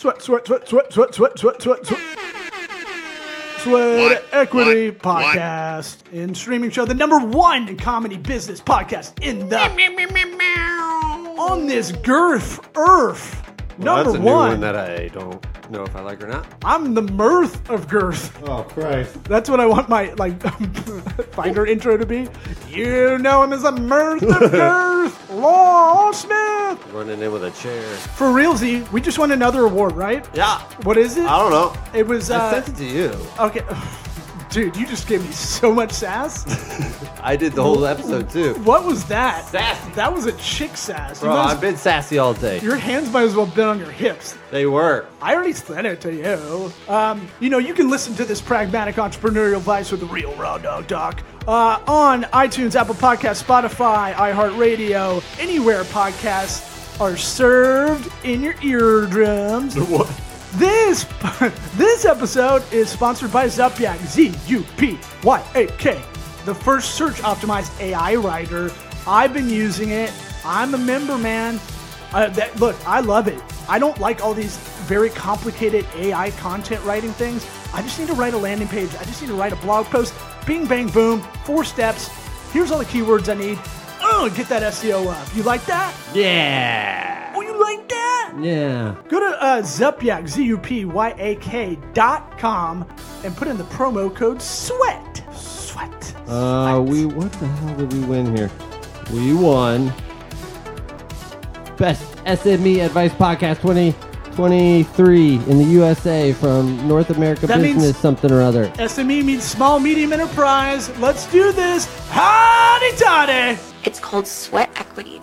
Sweat, sweat, sweat, sweat, sweat, sweat, sweat, sweat, sweat. Sweat Equity What? What? Podcast in streaming show, the number one in comedy business podcast in the on this girth earth. Well, Number that's a new one. one that I don't know if I like or not. I'm the mirth of girth. Oh Christ! That's what I want my like finder intro to be. You know him as a mirth of girth, Law Smith. Running in with a chair. For realsy, we just won another award, right? Yeah. What is it? I don't know. It was I uh, sent it to you. okay. Dude, you just gave me so much sass. I did the whole episode too. What was that? Sassy. That was a chick sass. You Bro, as- I've been sassy all day. your hands might as well have been on your hips. They were. I already sent it to you. Um, you know, you can listen to this pragmatic entrepreneurial advice with the real raw dog doc uh, on iTunes, Apple Podcasts, Spotify, iHeartRadio, anywhere podcasts are served in your eardrums. What? This this episode is sponsored by Zupyak, Z U P Y A K, the first search optimized AI writer. I've been using it. I'm a member, man. Uh, that look, I love it. I don't like all these very complicated AI content writing things. I just need to write a landing page. I just need to write a blog post. Bing, bang, boom. Four steps. Here's all the keywords I need. Oh, get that SEO up. You like that? Yeah. Oh, you like that? Yeah. Go to uh, Zupyak, Z-U-P-Y-A-K dot com and put in the promo code SWEAT. Sweat. Uh, we what the hell did we win here? We won best SME advice podcast 2023 in the USA from North America That means- Business something or other. SME means small, medium enterprise. Let's do this. Howdy toddy. It's called sweat equity.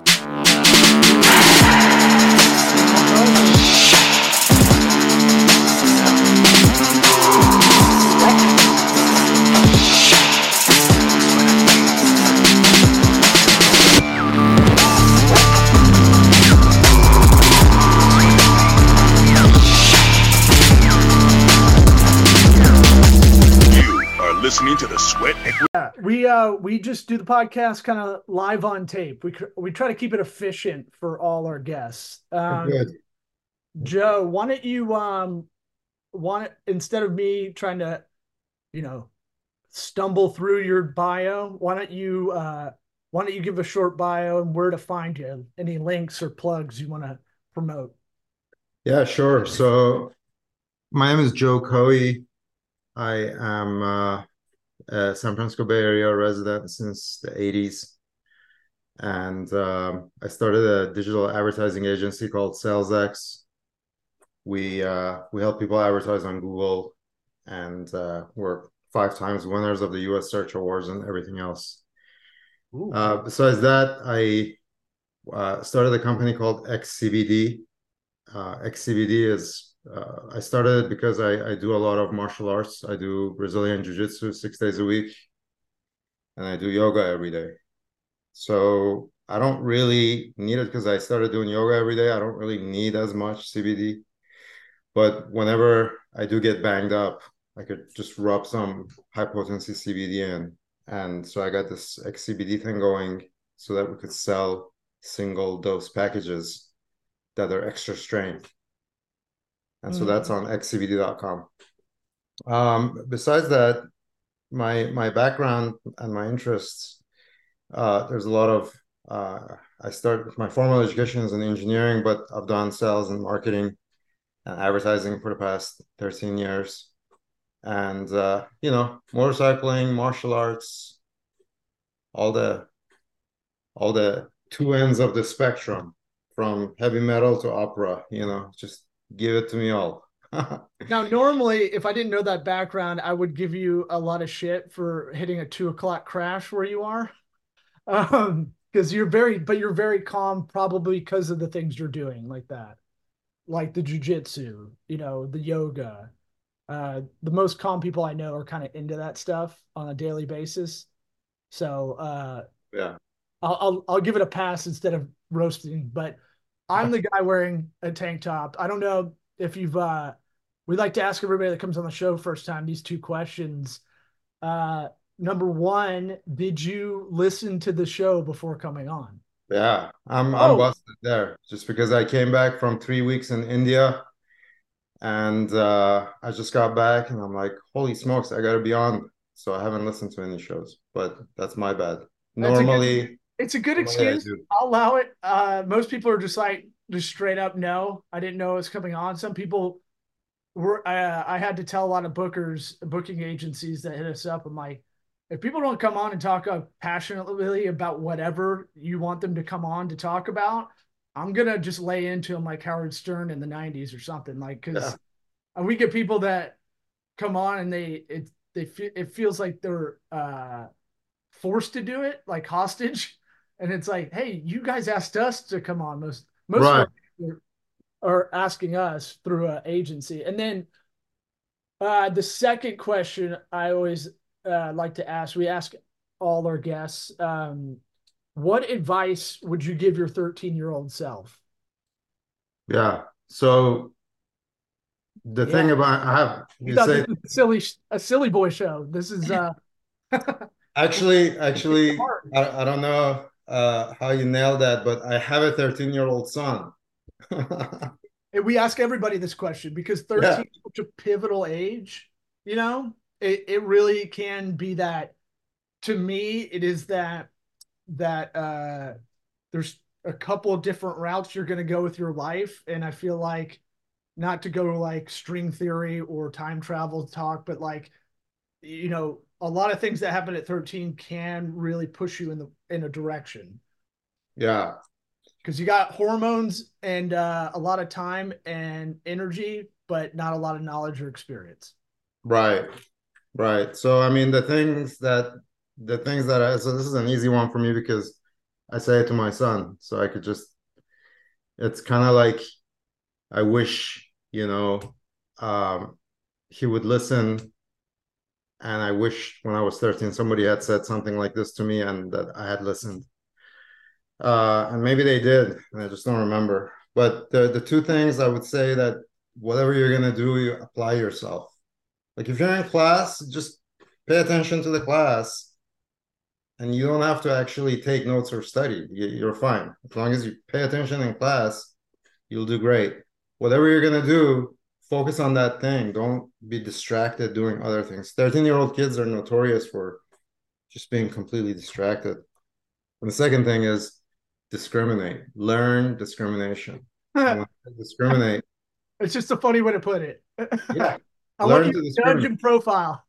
Listening to the Sweat Equity We uh we just do the podcast kind of live on tape. We cr- we try to keep it efficient for all our guests. Um, Good. Joe, why don't you um want instead of me trying to, you know, stumble through your bio, why don't you uh why don't you give a short bio and where to find you? Any links or plugs you want to promote? Yeah, sure. So my name is Joe Khoei. I am uh, a San Francisco Bay Area resident since the 80s. And um, I started a digital advertising agency called SalesX. We uh, we help people advertise on Google, and uh, we're five times winners of the U.S. Search Awards and everything else. Uh, besides that, I uh, started a company called XCBD. Uh, XCBD is uh, I started it because I, I do a lot of martial arts. I do Brazilian Jiu Jitsu six days a week, and I do yoga every day. So I don't really need it because I started doing yoga every day. I don't really need as much CBD, but whenever I do get banged up, I could just rub some high potency CBD in. And so I got this XCBD thing going so that we could sell single dose packages that are extra strength. And so that's on xcbd.com. Um, besides that, my my background and my interests, uh, there's a lot of uh, I start my formal education is in engineering, but I've done sales and marketing and advertising for the past 13 years. And uh, you know, motorcycling, martial arts, all the all the two ends of the spectrum from heavy metal to opera, you know, just give it to me all. Now, normally, if I didn't know that background, I would give you a lot of shit for hitting a two o'clock crash where you are. Um, because you're very, but you're very calm, probably because of the things you're doing, like that, like the jujitsu, you know, the yoga. Uh, the most calm people I know are kind of into that stuff on a daily basis. So, uh, yeah. I'll, I'll I'll give it a pass instead of roasting. But I'm the guy wearing a tank top. I don't know if you've uh we like to ask everybody that comes on the show first time these two questions. Uh number one, did you listen to the show before coming on? Yeah, I'm I'm Oh. busted there just because I came back from three weeks in India and uh, I just got back, and I'm like, holy smokes, I gotta be on. So I haven't listened to any shows, but that's my bad. That's Normally, It's a good excuse. I'll allow it. Uh, most people are just like, just straight up, no, I didn't know it was coming on. Some people were, uh, I had to tell a lot of bookers, booking agencies that hit us up. I'm like, if people don't come on and talk uh, passionately about whatever you want them to come on to talk about, I'm gonna just lay into them like Howard Stern in the '90s or something. Like, because we get people that come on and they it they it feels like they're uh forced to do it, like hostage. And it's like, hey, you guys asked us to come on. Most most of our are asking us through an agency. And then uh the second question I always uh like to ask, we ask all our guests, um, what advice would you give your 13 year old self? Yeah. So the thing about I have You you say this was a silly a silly boy show. This is uh actually actually I, I don't know uh, how you nailed that, but I have a 13 year old son. And we ask everybody this question because 13 Yeah. is such a pivotal age, you know, it, it really can be that to me, it is that that uh there's a couple of different routes you're gonna go with your life. And I feel like not to go like string theory or time travel talk, but like you know, a lot of things that happen at 13 can really push you in the in a direction yeah. because you got hormones and uh, a lot of time and energy, but not a lot of knowledge or experience. Right. Right. So I mean the things that the things that I so this is an easy one for me because I say it to my son. So I could just it's kind of like I wish, you know, um he would listen and I wish when I was 13 somebody had said something like this to me and that I had listened. Uh and maybe they did, and I just don't remember. But the the two things I would say that whatever you're gonna do, you apply yourself. Like if you're in class, just pay attention to the class, and you don't have to actually take notes or study. You- You're fine as long as you pay attention in class. You'll do great. Whatever you're gonna do, focus on that thing. Don't be distracted doing other things. Thirteen-year-old kids are notorious for just being completely distracted. And the second thing is discriminate. Learn discrimination. And when I discriminate. it's just a funny way to put it. Yeah. I Learn want you to discriminate. judge and profile.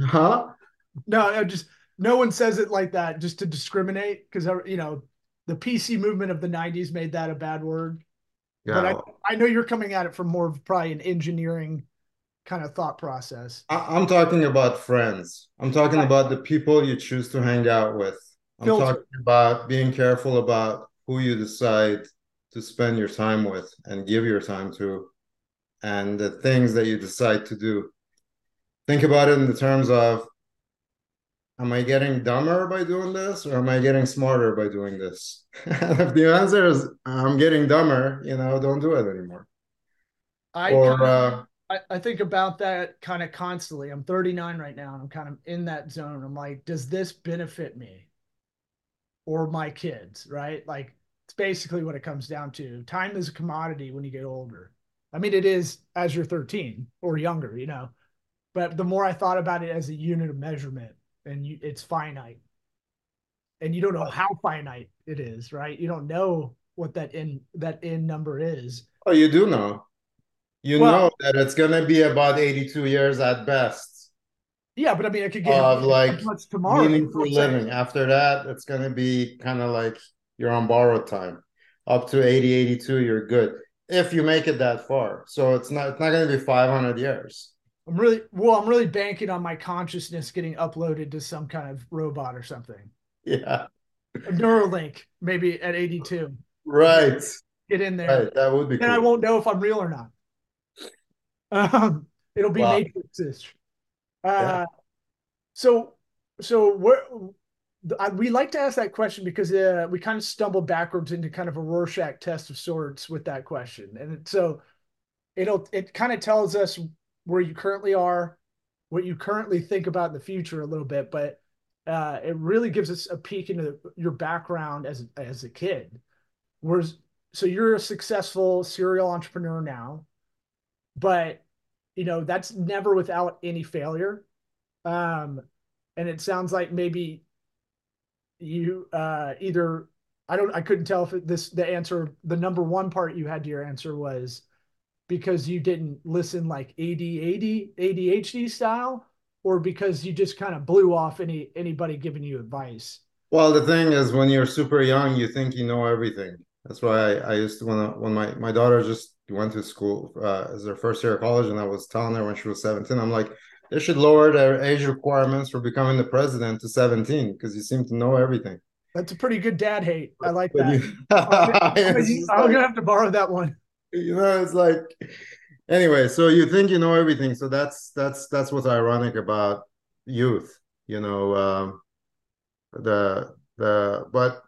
Huh? No, I just no one says it like that just to discriminate because you know the PC movement of the '90s made that a bad word. Yeah. But I, I know you're coming at it from more of probably an engineering kind of thought process. I- I'm talking about friends. I'm talking about the people you choose to hang out with. I'm Filter. talking about being careful about who you decide to spend your time with and give your time to, and the things that you decide to do. Think about it in the terms of Am I getting dumber by doing this, or am I getting smarter by doing this? if the answer is I'm getting dumber, you know, don't do it anymore. I or kinda- uh, I, I think about that kind of constantly. I'm 39 right now and I'm kind of in that zone. I'm like, does this benefit me or my kids? Right. Like, it's basically what it comes down to. Time is a commodity when you get older. I mean, it is as you're 13 or younger, you know, but the more I thought about it as a unit of measurement and you, it's finite and you don't know how finite it is, right? You don't know what that in that in number is. Oh, you do know. You Well- know that it's gonna be about 82 years at best Yeah, but I mean, I could get of like much tomorrow. meaningful living. After that, it's gonna be kind of like you're on borrowed time. Up to 80, 82, you're good. If you make it that far. So it's not it's not gonna be 500 years. I'm really well. I'm really banking on my consciousness getting uploaded to some kind of robot or something. Yeah. A Neuralink, maybe at 82. Right. Get in there, Right. That would be and I won't know if I'm real or not. Um, it'll be Wow. matrix-ish. Uh, so, so where I, we like to ask that question because uh, we kind of stumble backwards into kind of a Rorschach test of sorts with that question, and so it'll it kind of tells us where you currently are, what you currently think about in the future a little bit, but uh, it really gives us a peek into your background as as a kid. Whereas, so you're a successful serial entrepreneur now. but you know that's never without any failure. Um, and it sounds like maybe you uh, either I don't I couldn't tell if this the answer the number one part you had to your answer was because you didn't listen like ADHD ADHD style or because you just kind of blew off any anybody giving you advice. Well, the thing is, when you're super young, you think you know everything. That's why I, I used to when I, when my my daughter just went to school uh, as her first year of college, and I was telling her when she was 17, I'm like, they should lower their age requirements for becoming the president to 17 because you seem to know everything. That's a pretty good dad hate. I like that. I'm, It's just I'm gonna have to borrow that one. You know it's like anyway so you think you know everything so that's that's that's what's ironic about youth you know um the the but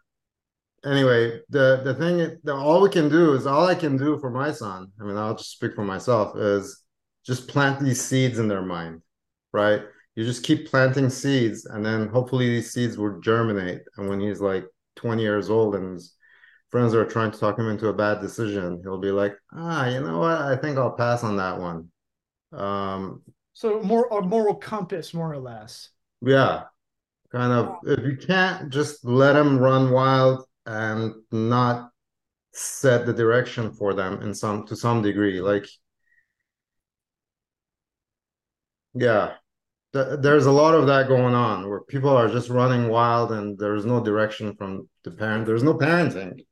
anyway the the thing the all we can do is all i can do for my son i mean i'll just speak for myself is just plant these seeds in their mind right? You just keep planting seeds and then hopefully these seeds will germinate and when he's like 20 years old and friends are trying to talk him into a bad decision he'll be like ah you know what? I think i'll pass on that one. Um So more a moral compass, more or less. yeah. Kind of if you can't just let them run wild and not set the direction for them in some to some degree like yeah. Th- there's a lot of that going on where people are just running wild and there's no direction from the parent there's no parenting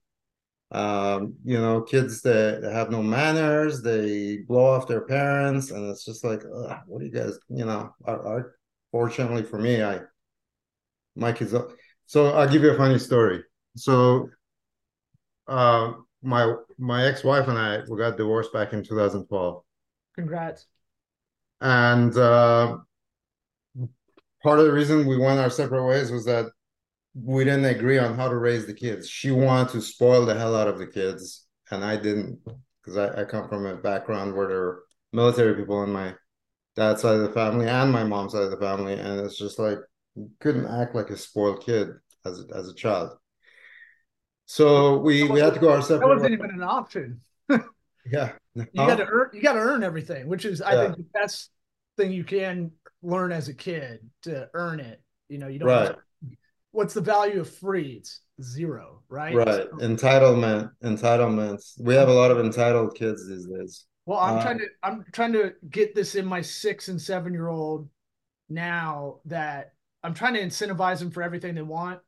um you know kids that have no manners they blow off their parents and it's just like what do you guys you know I, I fortunately for me i my kids so i'll give you a funny story so uh my my ex-wife and i we got divorced back in 2012 Congrats. and uh part of the reason we went our separate ways was that we didn't agree on how to raise the kids she wanted to spoil the hell out of the kids and i didn't because I, I come from a background where there were military people in my dad's side of the family and my mom's side of the family and it's just like you couldn't act like a spoiled kid as as a child so we we had to go our separate. That wasn't even an option. yeah You got to earn. You got to earn everything, which is I Yeah. think the best thing you can learn as a kid to earn it. You know, you don't. right What's the value of free? It's zero, right? right So- entitlement entitlements we have a lot of entitled kids these days Well, I'm Uh, trying to I'm trying to get this in my six and seven year old now that I'm trying to incentivize them for everything they want,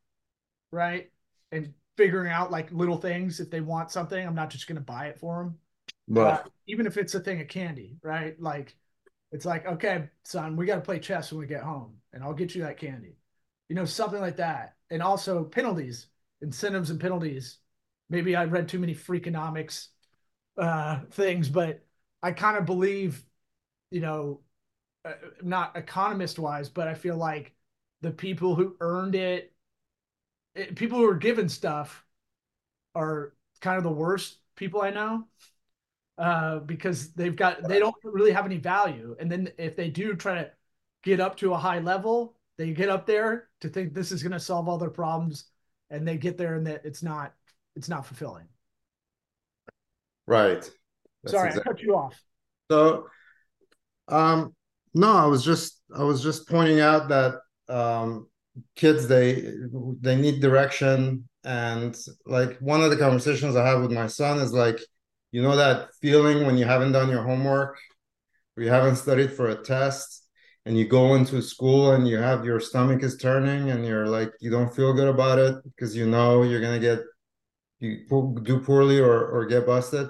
right? And figuring out like little things if they want something, I'm not just going to buy it for them. but Uh, even if it's a thing of candy, right? Like it's like, okay, son, we got to play chess when we get home, and I'll get you that candy. You know, something like that. And also penalties, incentives and penalties. Maybe I read too many freakonomics uh things, but I kind of believe, you know, uh, not economist wise, but I feel like the people who earned it, it people who are given stuff are kind of the worst people I know uh, because they've got they don't really have any value. And then if they do try to get up to a high level, they get up there to think this is going to solve all their problems, and they get there and that it's not it's not fulfilling. right That's Sorry, exactly- I cut you off. So, um, no, I was just I was just pointing out that um, kids they they need direction, and like one of the conversations I have with my son is like, you know that feeling when you haven't done your homework, or you haven't studied for a test, and you go into school and you have your stomach is turning, and you're like you don't feel good about it because you know you're gonna get you do poorly or or get busted.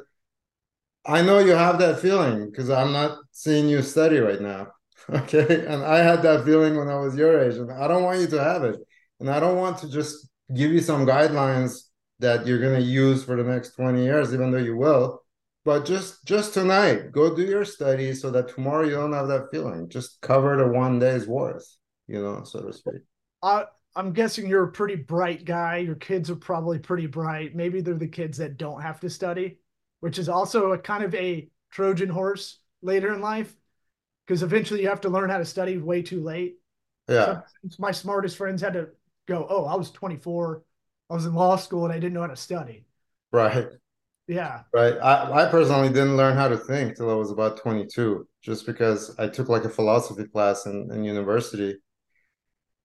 I know you have that feeling because I'm not seeing you study right now. Okay. And I had that feeling when I was your age, and I don't want you to have it. And I don't want to just give you some guidelines that you're going to use for the next 20 years, even though you will. But just just tonight, go do your study so that tomorrow you don't have that feeling. Just cover the one day's worth, you know, so to speak. I, I'm guessing you're a pretty bright guy. Your kids are probably pretty bright. Maybe they're the kids that don't have to study, which is also a kind of a Trojan horse later in life, because eventually you have to learn how to study way too late. Yeah. Some- my smartest friends had to go, oh, I was 24, I was in law school, and I didn't know how to study. Right. Yeah. Right. I, I personally didn't learn how to think till I was about 22, just because I took like a philosophy class in, in university.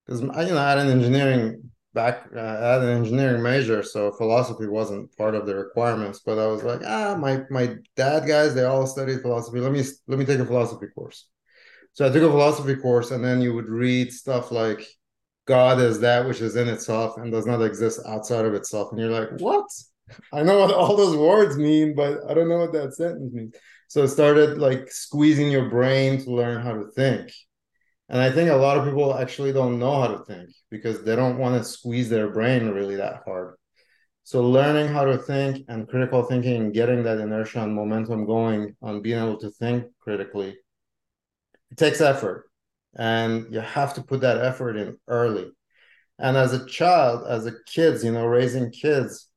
Because I, you know, I had an engineering back, uh, I had an engineering major, so philosophy wasn't part of the requirements. But I was like, ah, my my dad guys, they all studied philosophy. Let me let me take a philosophy course. So I took a philosophy course, and then you would read stuff like God is that which is in itself and does not exist outside of itself, and you're like, what? I know what all those words mean, but I don't know what that sentence means. So it started like squeezing your brain to learn how to think. And I think a lot of people actually don't know how to think because they don't want to squeeze their brain really that hard. So learning how to think and critical thinking getting that inertia and momentum going on being able to think critically, it takes effort. And you have to put that effort in early. And as a child, as a kids, you know, raising kids,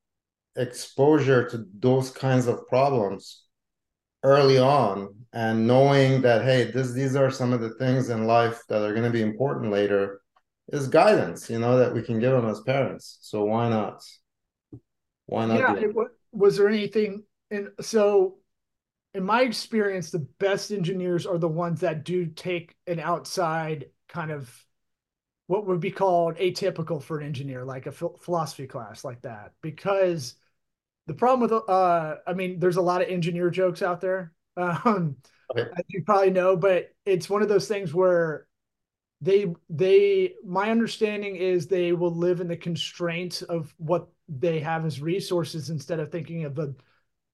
exposure to those kinds of problems early on and knowing that hey this these are some of the things in life that are going to be important later is guidance you know that we can give them as parents. So why not? Why not yeah it, was there anything and so in my experience the best engineers are the ones that do take an outside kind of what would be called atypical for an engineer like a philosophy class like that because the problem with uh i mean there's a lot of engineer jokes out there. Um okay. as you probably know but it's one of those things where they they my understanding is they will live in the constraints of what they have as resources instead of thinking of the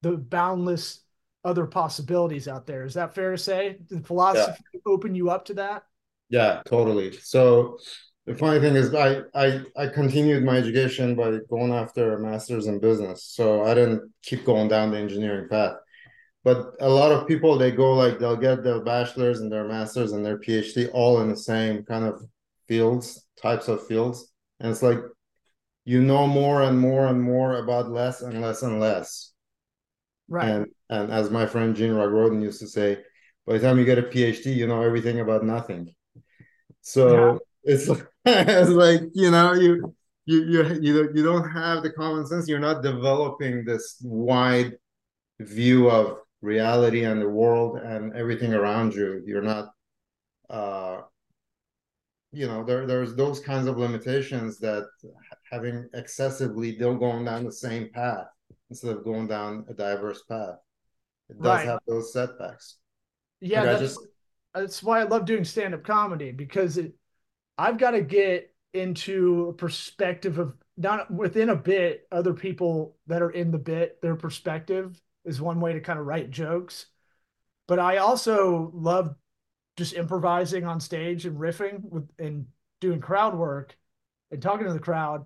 the boundless other possibilities out there. Is that fair to say? Did philosophy yeah. open you up to that? Yeah totally. So the funny thing is I, I i continued my education by going after a master's in business so i didn't keep going down the engineering path. But a lot of people they go like they'll get their bachelor's and their master's and their phd all in the same kind of fields types of fields. And it's like you know more and more and more about less and less and less. Right. And and as my friend gene Rogroden used to say by the time you get a phd you know everything about nothing. So yeah. It's it's like you know you you you you you don't have the common sense. You're not developing this wide view of reality and the world and everything around you. You're not, uh, you know, there there's those kinds of limitations that having excessively don't going down the same path instead of going down a diverse path. It does right. have those setbacks. Yeah, that's, just, that's why I love doing stand up comedy because it I've got to get into a perspective of not within a bit, other people that are in the bit, their perspective is one way to kind of write jokes. But I also love just improvising on stage and riffing with and doing crowd work and talking to the crowd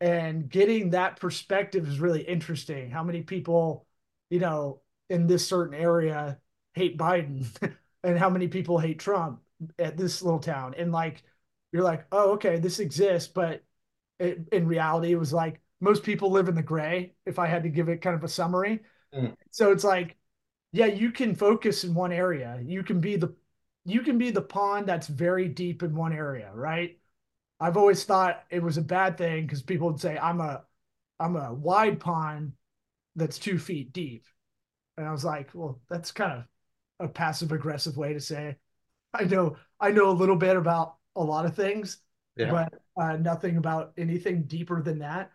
and getting that perspective is really interesting. How many people, you know, in this certain area hate Biden and how many people hate Trump at this little town and like you're like, oh, okay, this exists, but it, in reality, it was like most people live in the gray. If I had to give it kind of a summary, mm. so it's like, yeah, you can focus in one area. You can be the you can be the pond that's very deep in one area, right? I've always thought it was a bad thing because people would say I'm a I'm a wide pond that's two feet deep, and I was like, well, that's kind of a passive aggressive way to say I know I know a little bit about a lot of things, yeah. but uh, nothing about anything deeper than that.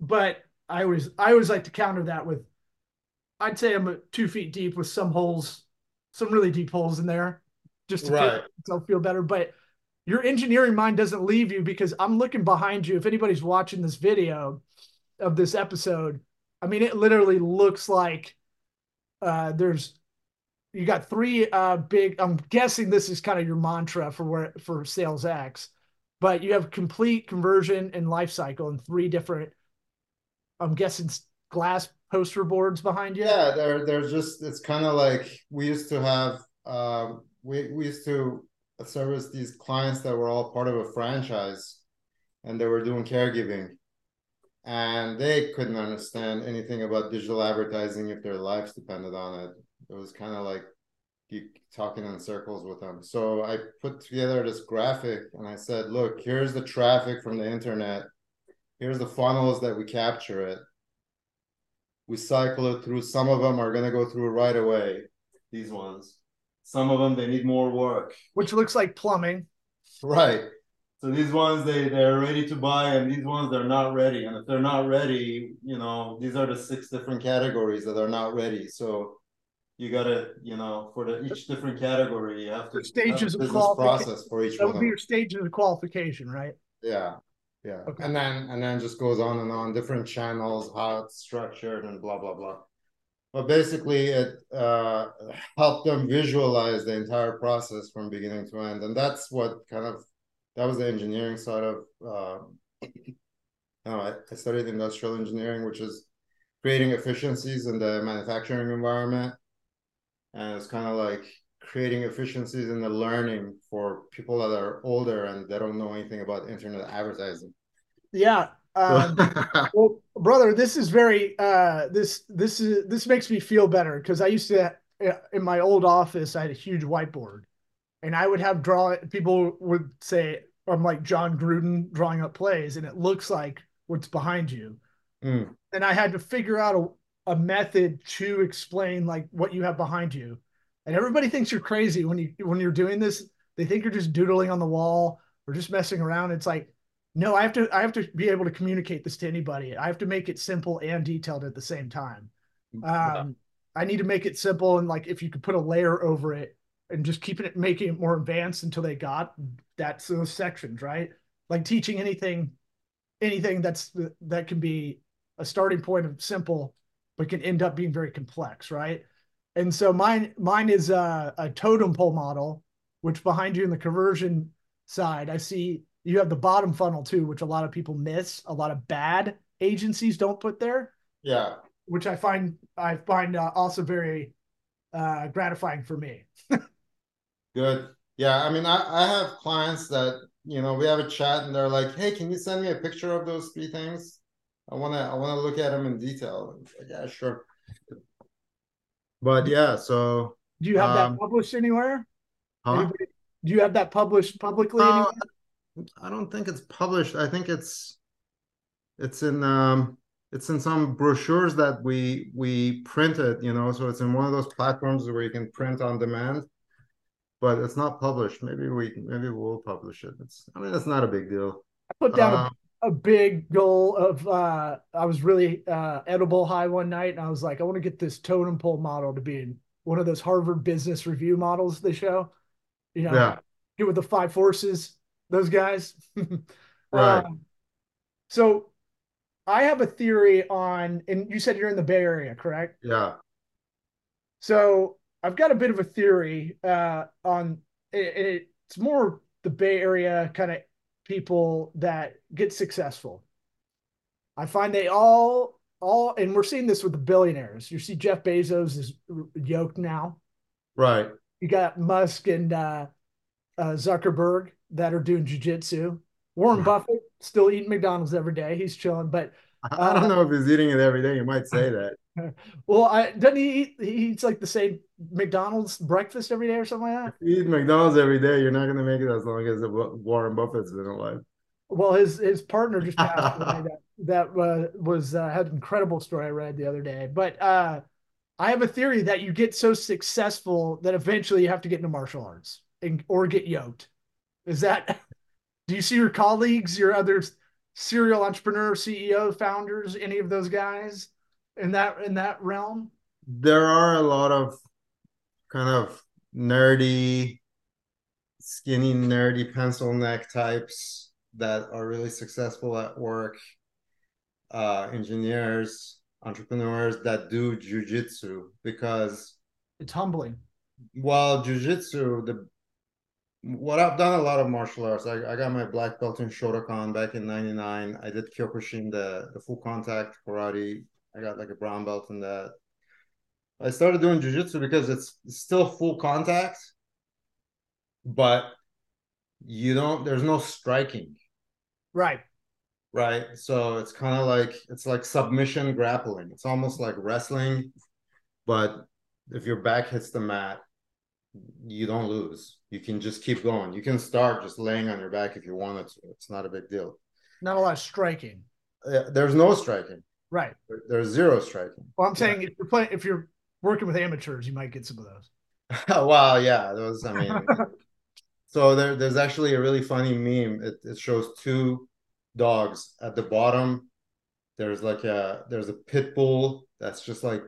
But I always I always like to counter that with I'd say I'm two feet deep with some holes, some really deep holes in there, just to right. feel, feel better. But your engineering mind doesn't leave you because I'm looking behind you. If anybody's watching this video of this episode, I mean, it literally looks like uh, there's you got three uh, big. I'm guessing this is kind of your mantra for where for SalesX, but you have complete conversion and life cycle in three different. I'm guessing glass poster boards behind you. Yeah, they're they're just. It's kind of like we used to have. Um, we we used to service these clients that were all part of a franchise, and they were doing caregiving, and they couldn't understand anything about digital advertising if their lives depended on it it was kind of like you talking in circles with them. So I put together this graphic and I said, look, here's the traffic from the internet. Here's the funnels that we capture it. we cycle it through. Some of them are gonna go through right away. These ones. Some of them they need more work. Which looks like plumbing. Right. So these ones they they're ready to buy, and these ones they're not ready. And if they're not ready, you know, these are the six different categories that are not ready. So you gotta, you know, for the each different category, you have to Stages have a of business qualification. process for each That would of be your stages of qualification, right? Yeah, yeah, Okay. and then and then just goes on and on, different channels, how it's structured, and blah blah blah. But basically, it uh, helped them visualize the entire process from beginning to end, and that's what kind of that was the engineering side of. Uh, no, I, I studied industrial engineering, which is creating efficiencies in the manufacturing environment, and it's kind of like creating efficiencies in the learning for people that are older and they don't know anything about internet advertising. Yeah. Um, well, brother, this is very uh, this this is this makes me feel better because I used to uh, in my old office I had a huge whiteboard, and I would have draw. People would say I'm like Jon Gruden drawing up plays, and it looks like what's behind you. Mm. And I had to figure out a, method to explain like what you have behind you. And everybody thinks you're crazy when you when you're doing this. They think you're just doodling on the wall or just messing around. It's like no, I have to I have to be able to communicate this to anybody. I have to make it simple and detailed at the same time. Um, I need to make it simple and like if you could put a layer over it and just keeping it making it more advanced until they got that's those sections, right? Like teaching anything, anything that's that can be a starting point of simple, but can end up being very complex, right? And so mine mine is a, a totem pole model, which behind you in the conversion side, I see you have the bottom funnel too, which a lot of people miss. A lot of bad agencies don't put there, Yeah, which I find I find uh, also very uh, gratifying for me. good. Yeah, I mean, I, I have clients that you know we have a chat and they're like, "Hey, can you send me a picture of those three things? I wanna I wanna look at them in detail." Like, yeah, sure. But yeah, so Do you have Um, that published anywhere? huh? Anybody- do you have that published publicly? Uh, anywhere? I don't think it's published. I think it's it's in um it's in some brochures that we we printed, you know, so it's in one of those platforms where you can print on demand, but it's not published. Maybe we maybe we'll publish it. It's I mean it's not a big deal. I put down a Uh, a big goal of uh I was really uh edible high one night and I was like, I want to get this totem pole model to be in one of those Harvard business review models they show. You know, Yeah. get with the five forces, those guys. Right. Um, so I have a theory on, and you said you're in the Bay Area, correct? yeah. So I've got a bit of a theory uh, on it, it's more the Bay Area kind of people that get successful. I find they all all and we're seeing this with the billionaires. You see Jeff Bezos is yoked now. Right. You got Musk and uh, uh, Zuckerberg that are doing jujitsu. Warren Buffett still eating McDonald's every day. He's chilling, but I, I don't know if he's eating it every day. You might say that. Well, I doesn't he eat? He eats like the same McDonald's breakfast every day or something like that. If you eat McDonald's every day, you're not gonna make it as long as Warren Buffett's been alive. Well, his his partner just passed away. That that uh, was uh, had an incredible story I read the other day. But uh, I have a theory that you get so successful that eventually you have to get into martial arts and, or get yoked. Is that? Do you see your colleagues, your other serial entrepreneur, CEO, founders, any of those guys in that in that realm? There are a lot of kind of nerdy, skinny, nerdy pencil neck types that are really successful at work. Uh, engineers, entrepreneurs that do jujitsu because It's humbling. well, jujitsu, the what I've done a lot of martial arts. I, I got my black belt in Shotokan back in '99. I did Kyokushin, the the full contact karate. I got like a brown belt in that. I started doing jujitsu because it's still full contact, but you don't. There's no striking, Right. right? So it's kind of like it's like submission grappling. It's almost like wrestling, but if your back hits the mat, you don't lose. You can just keep going. You can start just laying on your back if you wanted to. It's not a big deal. Not a lot of striking. There's no striking. Right. There- There's zero striking. Well, I'm saying if you're playing, if you're working with amateurs, you might get some of those. well, yeah, those. I mean, so there, there's actually a really funny meme. It, it shows two dogs at the bottom. There's like a there's a pit bull that's just like,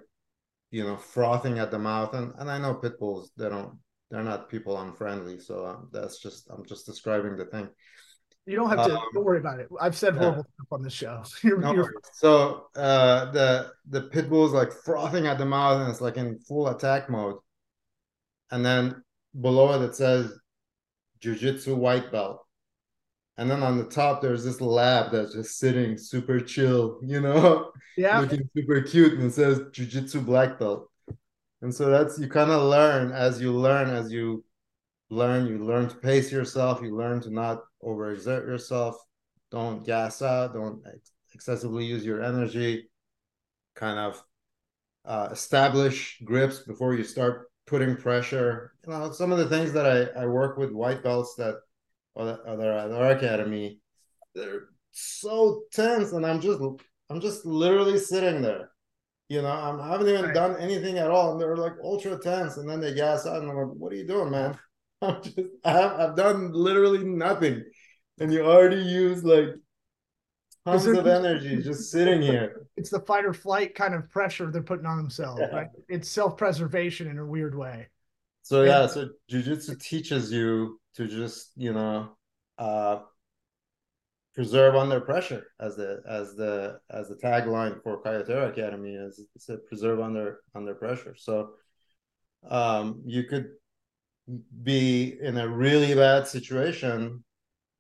you know, frothing at the mouth, and and I know pit bulls they don't they're not people unfriendly, so um, that's just I'm just describing the thing. You don't have to. Um, don't worry about it. I've said yeah. horrible stuff on this show. You're, No you're- So uh, the the pit bull is like frothing at the mouth and it's like in full attack mode. And then below it it says jujitsu white belt. And then on the top there's this lab that's just sitting super chill, you know, yeah. looking super cute, and it says jujitsu black belt. And so that's you kind of learn as you learn as you learn you learn to pace yourself you learn to not overexert yourself don't gas out don't ex- excessively use your energy kind of uh, establish grips before you start putting pressure. You know some of the things that i, I work with white belts that or that are at our academy they're so tense and i'm just i'm just literally sitting there. You know i'm I haven't even Right. done anything at all and they're like ultra tense and then they gas out and i'm like what are you doing man I'm just I have I've done literally nothing. And you already use like tons of energy just sitting here. It's the fight or flight kind of pressure they're putting on themselves, Yeah. right? It's self preservation in a weird way. So Yeah. yeah, so jujitsu teaches you to just, you know, uh preserve under pressure as the as the as the tagline for Caio Terra Academy is it's a preserve under under pressure. So um you could be in a really bad situation,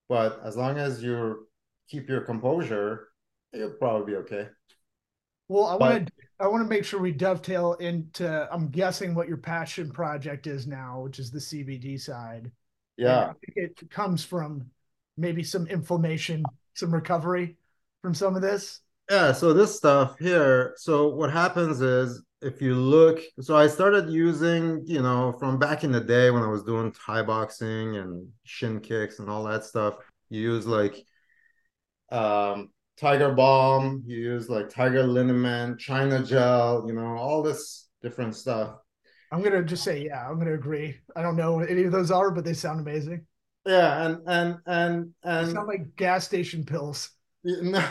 but as long as you keep your composure, you'll probably be okay. Well, I want to I want to make sure we dovetail into I'm guessing what your passion project is now, which is the CBD side. Yeah. it comes from maybe some inflammation, some recovery from some of this. Yeah, so this stuff here, so what happens is if you look, so I started using, you know, from back in the day when I was doing Thai boxing and shin kicks and all that stuff, you use like um Tiger Balm, you use like Tiger Liniment, China Gel, you know, all this different stuff. I'm gonna just say, yeah, I'm gonna agree. I don't know what any of those are, but they sound amazing. Yeah, and and and They and sound like gas station pills. No,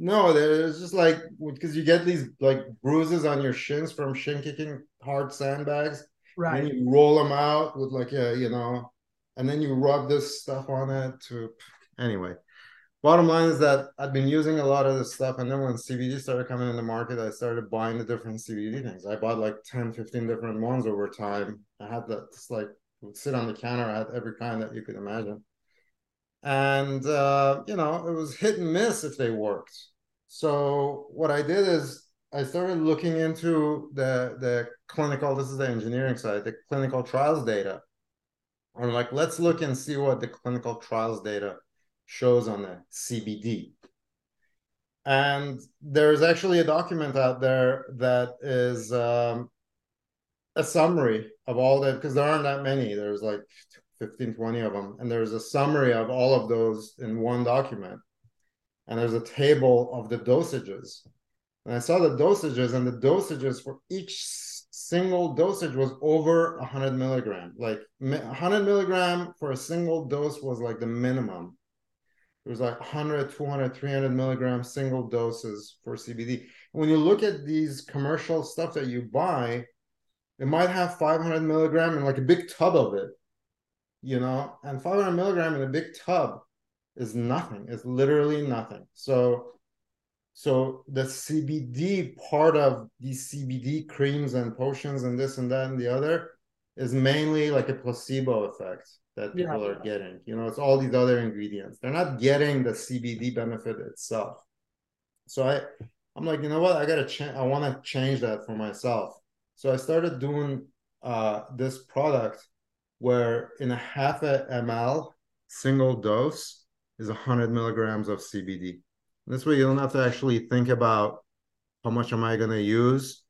no, there's just like because you get these like bruises on your shins from shin kicking hard sandbags. Right. And you roll them out with like a, you know, and then you rub this stuff on it to anyway. Bottom line is that I've been using a lot of this stuff. And then when CBD started coming in the market, I started buying the different CBD things. I bought like 10, 15 different ones over time. I had that just like would sit on the counter. I had every kind that you could imagine and uh, you know it was hit and miss if they worked. So what i did is i started looking into the the clinical this is the engineering side the clinical trials data. I'm like let's look and see what the clinical trials data shows on the cbd and there's actually a document out there that is um, a summary of all that because there aren't that many. There's like 15 20 of them and there's a summary of all of those in one document. And there's a table of the dosages. And i saw the dosages and the dosages for each single dosage was over 100 milligram. Like mi- 100 milligram for a single dose was like the minimum. It was like 100 200 300 milligram single doses for cbd when you look at these commercial stuff that you buy it might have 500 milligram and like a big tub of it you know, and 500 milligram in a big tub is nothing. It's literally nothing. So, so the CBD part of these CBD creams and potions and this and that and the other is mainly like a placebo effect that Yeah. people are getting. You know, it's all these other ingredients. They're not getting the CBD benefit itself. So I, I'm like, you know what? I gotta change. I want to change that for myself. So I started doing uh, this product where in a half a ml single dose is 100 milligrams of CBD. This way, you don't have to actually think about how much am I going to use?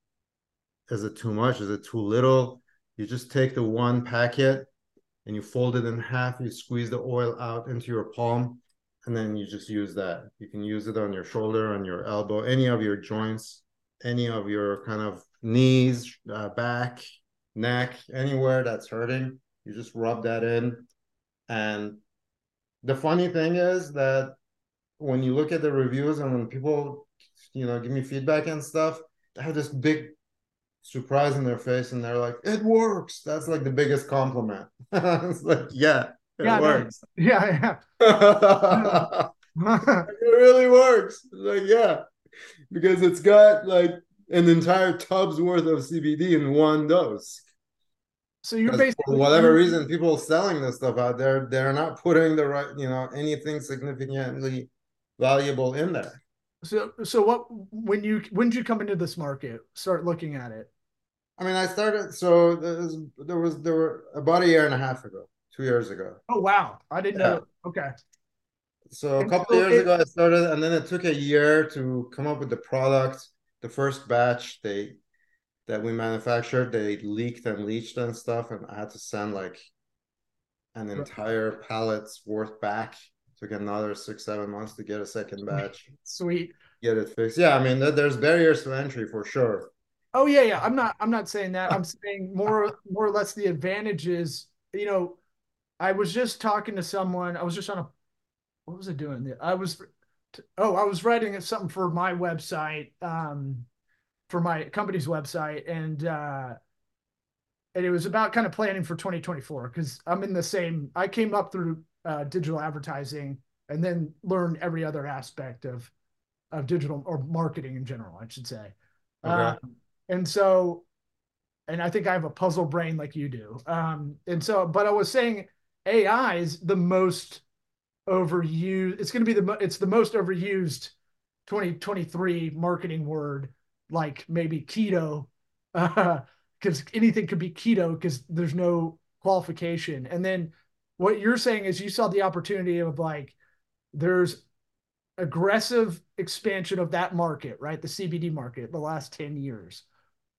Is it too much? Is it too little? You just take the one packet and you fold it in half. You squeeze the oil out into your palm, and then you just use that. You can use it on your shoulder, on your elbow, any of your joints, any of your kind of knees, uh, back, neck, anywhere that's hurting. You just rub that in. And the funny thing is that when you look at the reviews and when people, you know, give me feedback and stuff, they have this big surprise in their face and they're like, it works. That's like the biggest compliment. it's like, yeah, it Yeah, no, works. Yeah, yeah. it really works. Like, yeah, because it's got like an entire tub's worth of CBD in one dose. So you're basically for whatever reason, people selling this stuff out there, they're not putting the right, you know, anything significantly valuable in there. So so what when you when did you come into this market? Start looking at it. I mean, I started so there was there was there were about a year and a half ago, two years ago. Oh wow, I didn't Yeah. know. Okay, So a And couple so years it- ago, I started, and then it took a year to come up with the product. The first batch they that we manufactured, they leaked and leached and stuff, and I had to send like an entire pallet's worth back. Took another six, seven months to get a second batch, sweet. get it fixed. Yeah, I mean, there's barriers to entry for sure. Oh yeah, yeah. I'm not I'm not saying that. I'm saying more more or less the advantages. You know, I was just talking to someone. I was just on a what was I doing? I was oh, I was writing something for my website, um, for my company's website, and uh and it was about kind of planning for 2024 because I'm in the same I came up through uh digital advertising and then learned every other aspect of of digital or marketing in general, I should say. Okay. Um, and so and i think i have a puzzle brain like you do um and so but i was saying ai is the most overused it's going to be the it's the most overused 2023 marketing word like maybe keto because anything could be keto because there's no qualification. And then what you're saying is you saw the opportunity of like there's aggressive expansion of that market right? The cbd market the last 10 years.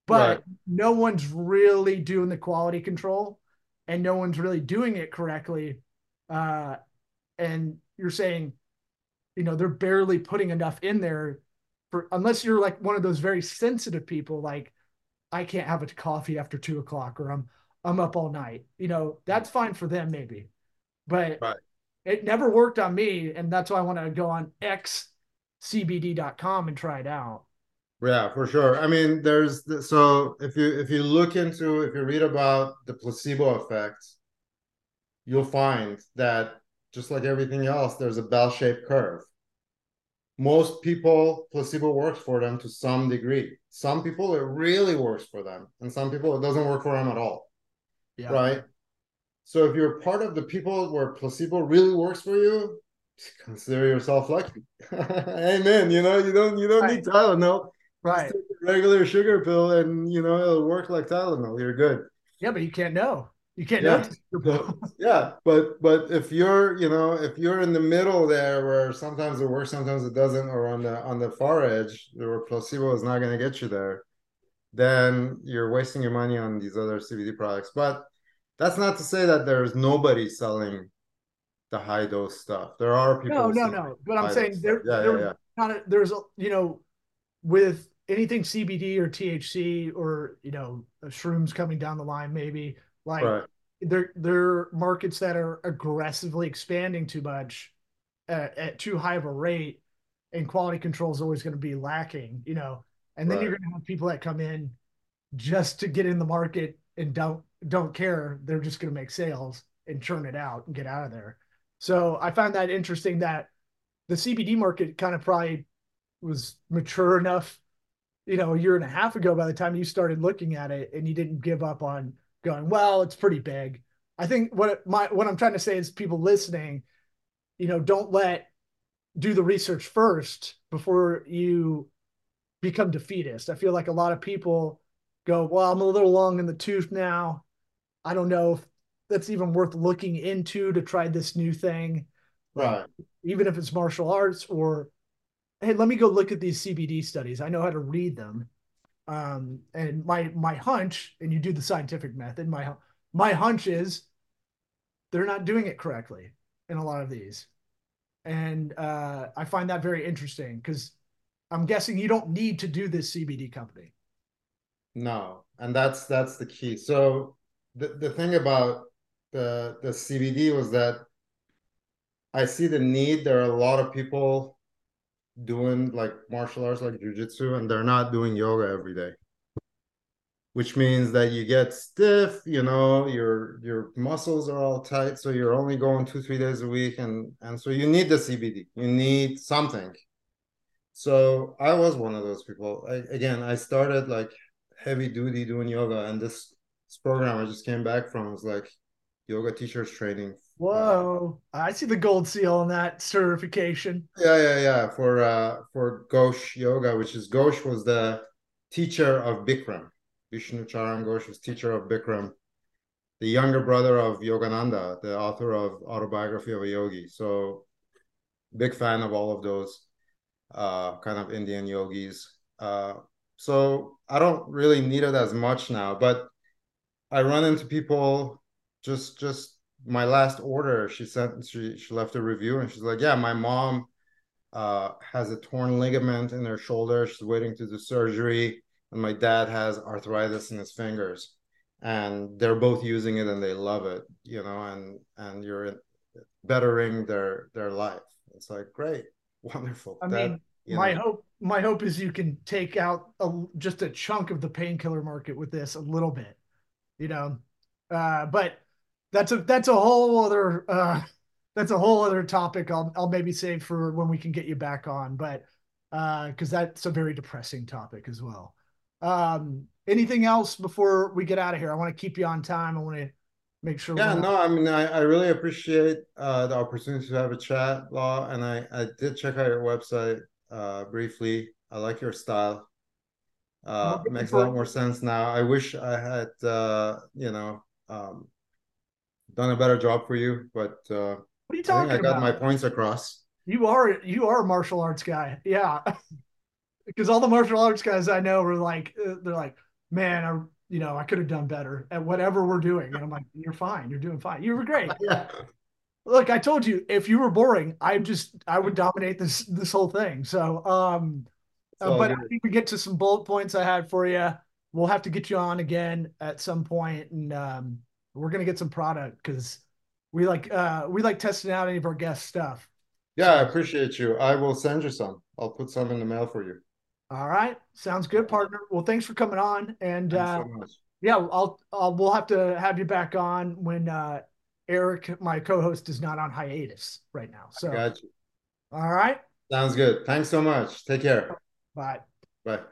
But Right. no one's really doing the quality control and no one's really doing it correctly uh and you're saying you know they're barely putting enough in there for unless you're like one of those very sensitive people like i can't have a coffee after two o'clock or i'm i'm up all night you know that's fine for them maybe but Right. it never worked on me and that's why i want to go on xcbd.com and try it out Yeah, for sure. I mean, there's the, so if you if you look into if you read about the placebo effect, you'll find that just like everything else, there's a bell-shaped curve. Most people, placebo works for them to some degree. Some people, it really works for them, and some people, it doesn't work for them at all. yeah Right. So if you're part of the people where placebo really works for you, consider yourself lucky. Amen. You know, you don't you don't need Tylenol. right Just take a regular sugar pill and you know it'll work like Tylenol. You're good. yeah but you can't know you can't Yeah. Yeah, but but if you're you know if you're in the middle there where sometimes it works, sometimes it doesn't, or on the on the far edge where placebo is not going to get you there, then you're wasting your money on these other CBD products. But that's not to say that there's nobody selling the high dose stuff. There are people. no no no but i'm saying there. Yeah, there yeah, yeah. kind of there's a you know with anything cbd or thc or you know shrooms coming down the line maybe like Right. They're they're markets that are aggressively expanding too much at, at too high of a rate and quality control is always going to be lacking you know? And then Right. you're going to have people that come in just to get in the market and don't don't care. They're just going to make sales and churn it out and get out of there. So i found that interesting that the cbd market kind of probably was mature enough you know a year and a half ago by the time you started looking at it and you didn't give up on going well it's pretty big. I think what my what i'm trying to say is people listening you know don't let do the research first before you become defeatist. I feel like a lot of people go well i'm a little long in the tooth now. I don't know if that's even worth looking into to try this new thing. Right. even if it's martial arts or hey let me go look at these cbd studies. I know how to read them um, and my my hunch and you do the scientific method my my hunch is they're not doing it correctly in a lot of these and uh, I find that very interesting because I'm guessing you don't need to do this CBD company. No, and that's that's the key. So the the thing about the the CBD was that I see the need. There are a lot of people doing like martial arts like jujitsu and they're not doing yoga every day. Which means that you get stiff you know your your muscles are all tight so you're only going two three days a week and and so you need the cbd you need something. So i was one of those people. I, again i started like heavy duty doing yoga and this, this program i just came back from was like yoga teachers training Whoa! I see the gold seal on that certification. Yeah, yeah, yeah. For uh, for Ghosh Yoga, which is Ghosh was the teacher of Bikram. Vishnu Charan Ghosh was teacher of Bikram, the younger brother of Yogananda, the author of Autobiography of a Yogi. So, big fan of all of those uh, kind of Indian yogis. Uh, so I don't really need it as much now, but I run into people just just my last order, she sent she she left a review and she's like, yeah, my mom uh, has a torn ligament in her shoulder. She's waiting to do surgery, and my dad has arthritis in his fingers, and they're both using it and they love it, you know, and and you're bettering their their life. It's like great, wonderful. I that, mean, my know. hope my hope is you can take out a, just a chunk of the painkiller market with this a little bit, you know, uh, but that's a that's a whole other uh, that's a whole other topic. I'll I'll maybe save for when we can get you back on, but because uh, that's a very depressing topic as well. Um, anything else before we get out of here? I want to keep you on time. I want to make sure. Yeah, no, I mean, I, I really appreciate uh, the opportunity to have a chat, Law, and I I did check out your website uh, briefly. I like your style. Uh, makes a lot more sense now. I wish I had, uh, you know, um, done a better job for you, but uh, what are you talking I, I got about? my points across. You are you are a martial arts guy, yeah. because all the martial arts guys I know are like uh, they're like, man, I you know I could have done better at whatever we're doing, and I'm like, you're fine, you're doing fine, you were great. yeah. Look, I told you if you were boring, I just I would dominate this this whole thing. So, um, uh, but good. I think we get to some bullet points I had for you. We'll have to get you on again at some point, and um, we're gonna get some product because we like uh we like testing out any of our guest stuff. Yeah, I appreciate you. I will send you some. I'll put some in the mail for you. All right, sounds good, partner. Well, thanks for coming on, and uh, so yeah, I'll, I'll we'll have to have you back on when uh, Eric, my co-host, is not on hiatus right now. So, all right, sounds good. Thanks so much. Take care. Bye. Bye.